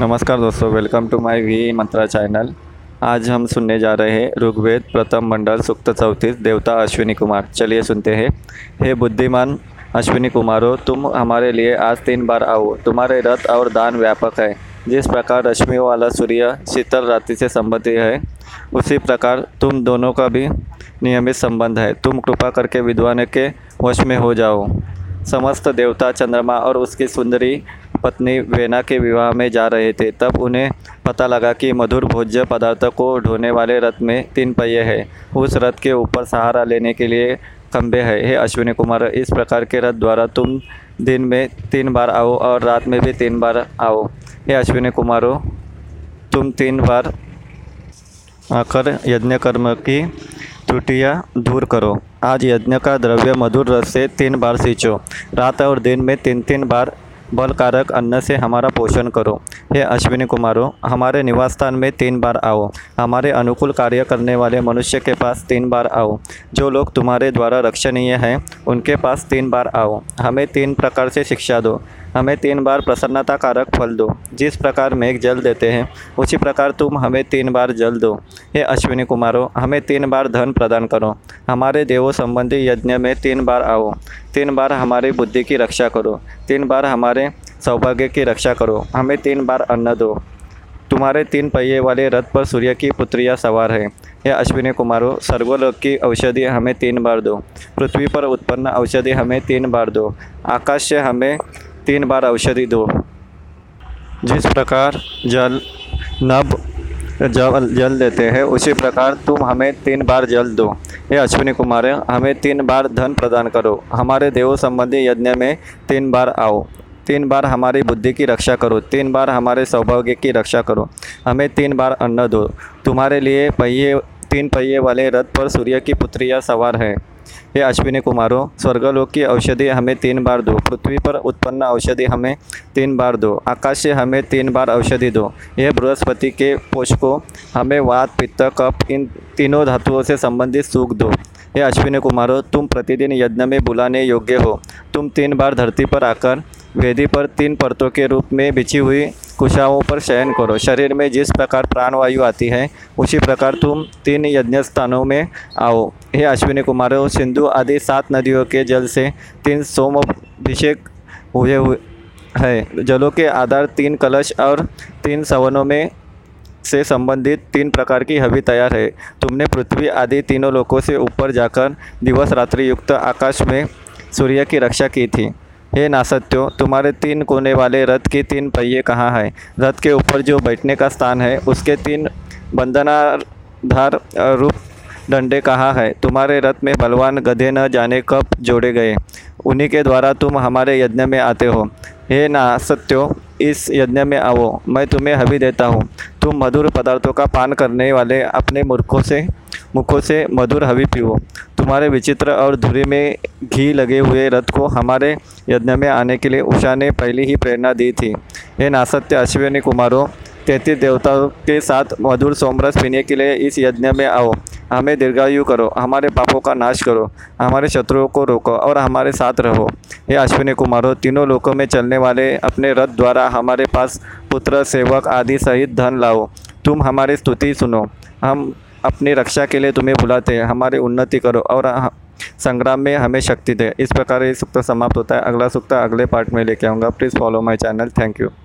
नमस्कार दोस्तों welcome to my V Mantra channel आज हम सुनने जा रहे हैं ऋग्वेद प्रथम मंडल सुक्त चौतीस, देवता अश्विनी कुमार। चलिए सुनते हैं। हे बुद्धिमान अश्विनी कुमारों, तुम हमारे लिए आज तीन बार आओ। तुम्हारे रथ और दान व्यापक है। जिस प्रकार रश्मियों वाला सूर्य शीतल रात्रि से संबंधित है, उसी प्रकार तुम दोनों का भी नियमित संबंध है। तुम कृपा करके विद्वान के वश में हो जाओ। समस्त देवता चंद्रमा और उसकी सुंदरी पत्नी वेना के विवाह में जा रहे थे, तब उन्हें पता लगा कि मधुर भोज्य पदार्थ को ढोने वाले रथ में तीन पहिए हैं। उस रथ के ऊपर सहारा लेने के लिए खंबे हैं। हे अश्विनी कुमार, इस प्रकार के रथ द्वारा तुम दिन में तीन बार आओ और रात में भी तीन बार आओ। हे अश्विनी कुमारों, तुम तीन बार आकर यज्ञ कर्म की त्रुटियाँ दूर करो। आज यज्ञ का द्रव्य मधुर रस से तीन बार सींचो। रात और दिन में तीन तीन बार बलकारक अन्न से हमारा पोषण करो। हे अश्विनी कुमारों, हमारे निवास स्थान में तीन बार आओ। हमारे अनुकूल कार्य करने वाले मनुष्य के पास तीन बार आओ। जो लोग तुम्हारे द्वारा रक्षणीय हैं, उनके पास तीन बार आओ। हमें तीन प्रकार से शिक्षा दो। हमें तीन बार प्रसन्नता कारक फल दो। जिस प्रकार मेघ जल देते हैं, उसी प्रकार तुम हमें तीन बार जल दो। हे अश्विनी कुमारों, हमें तीन बार धन प्रदान करो। हमारे देवों संबंधी यज्ञ में तीन बार आओ। तीन बार हमारी बुद्धि की रक्षा करो। तीन बार हमारे सौभाग्य की रक्षा करो। हमें तीन बार अन्न दो। तुम्हारे तीन पहिए वाले रथ पर सूर्य की पुत्रियाँ सवार है। हे अश्विनी कुमारों, सर्वलोक की औषधि हमें तीन बार दो। पृथ्वी पर उत्पन्न औषधि हमें तीन बार दो। आकाश से हमें तीन बार औषधि दो। जिस प्रकार जल, नभ, जल जल देते हैं, उसी प्रकार तुम हमें तीन बार जल दो। हे अश्विनी कुमार, हमें तीन बार धन प्रदान करो। हमारे देवों संबंधी यज्ञ में तीन बार आओ। तीन बार हमारी बुद्धि की रक्षा करो। तीन बार हमारे सौभाग्य की रक्षा करो। हमें तीन बार अन्न दो। तुम्हारे लिए पहिए तीन पहिए वाले रथ पर सूर्य की पुत्रियाँ सवार है। हे अश्विनी कुमारों, स्वर्गलोक की औषधि हमें तीन बार दो। पृथ्वी पर उत्पन्न औषधि हमें तीन बार दो। आकाश से हमें तीन बार औषधि दो। यह बृहस्पति के पोषकों, हमें वात, पित्त कप इन तीनों धातुओं से संबंधित सुख दो। हे अश्विनी कुमारों, तुम प्रतिदिन यज्ञ में बुलाने योग्य हो। तुम तीन बार धरती पर आकर वेदी पर तीन परतों के रूप में बिछी हुई कुशाओं पर शयन करो। शरीर में जिस प्रकार प्राणवायु आती है, उसी प्रकार तुम तीन यज्ञ स्थानों में आओ। हे अश्विनी कुमारों, सिंधु आदि सात नदियों के जल से तीन सोमाभिषेक हुए हुए है। जलों के आधार तीन कलश और तीन सवनों में से संबंधित तीन प्रकार की हवि तैयार है। तुमने पृथ्वी आदि तीनों लोकों से ऊपर जाकर दिवस रात्रि युक्त आकाश में सूर्य की रक्षा की थी। हे नासत्यो, तुम्हारे तीन कोने वाले रथ के तीन पहिए कहाँ हैं? रथ के ऊपर जो बैठने का स्थान है, उसके तीन बंधनाधार रूप डंडे कहाँ है? तुम्हारे रथ में बलवान गधे न जाने कब जोड़े गए? उन्हीं के द्वारा तुम हमारे यज्ञ में आते हो। हे नासत्यो, इस यज्ञ में आओ। मैं तुम्हें हवि देता हूँ। तुम मधुर पदार्थों का पान करने वाले अपने मूर्खों से मुखों से मधुर हवि पियो। तुम्हारे विचित्र और धुरी में घी लगे हुए रथ को हमारे यज्ञ में आने के लिए उषा ने पहले ही प्रेरणा दी थी। हे नासत्य अश्विनी कुमारों तैतीस देवताओं के साथ मधुर सोमरस पीने के लिए इस यज्ञ में आओ। हमें दीर्घायु करो, हमारे पापों का नाश करो, हमारे शत्रुओं को रोको और हमारे साथ रहो। हे अश्विनी कुमारों, तीनों लोकों में चलने वाले अपने रथ द्वारा हमारे पास पुत्र, सेवक आदि सहित धन लाओ। तुम हमारी स्तुति सुनो। हम अपनी रक्षा के लिए तुम्हें बुलाते हैं। हमारी उन्नति करो और संग्राम में हमें शक्ति दे। इस प्रकार ये सूक्त समाप्त होता है। अगला सूक्त अगले पार्ट में लेके आऊँगा। Please follow my channel thank you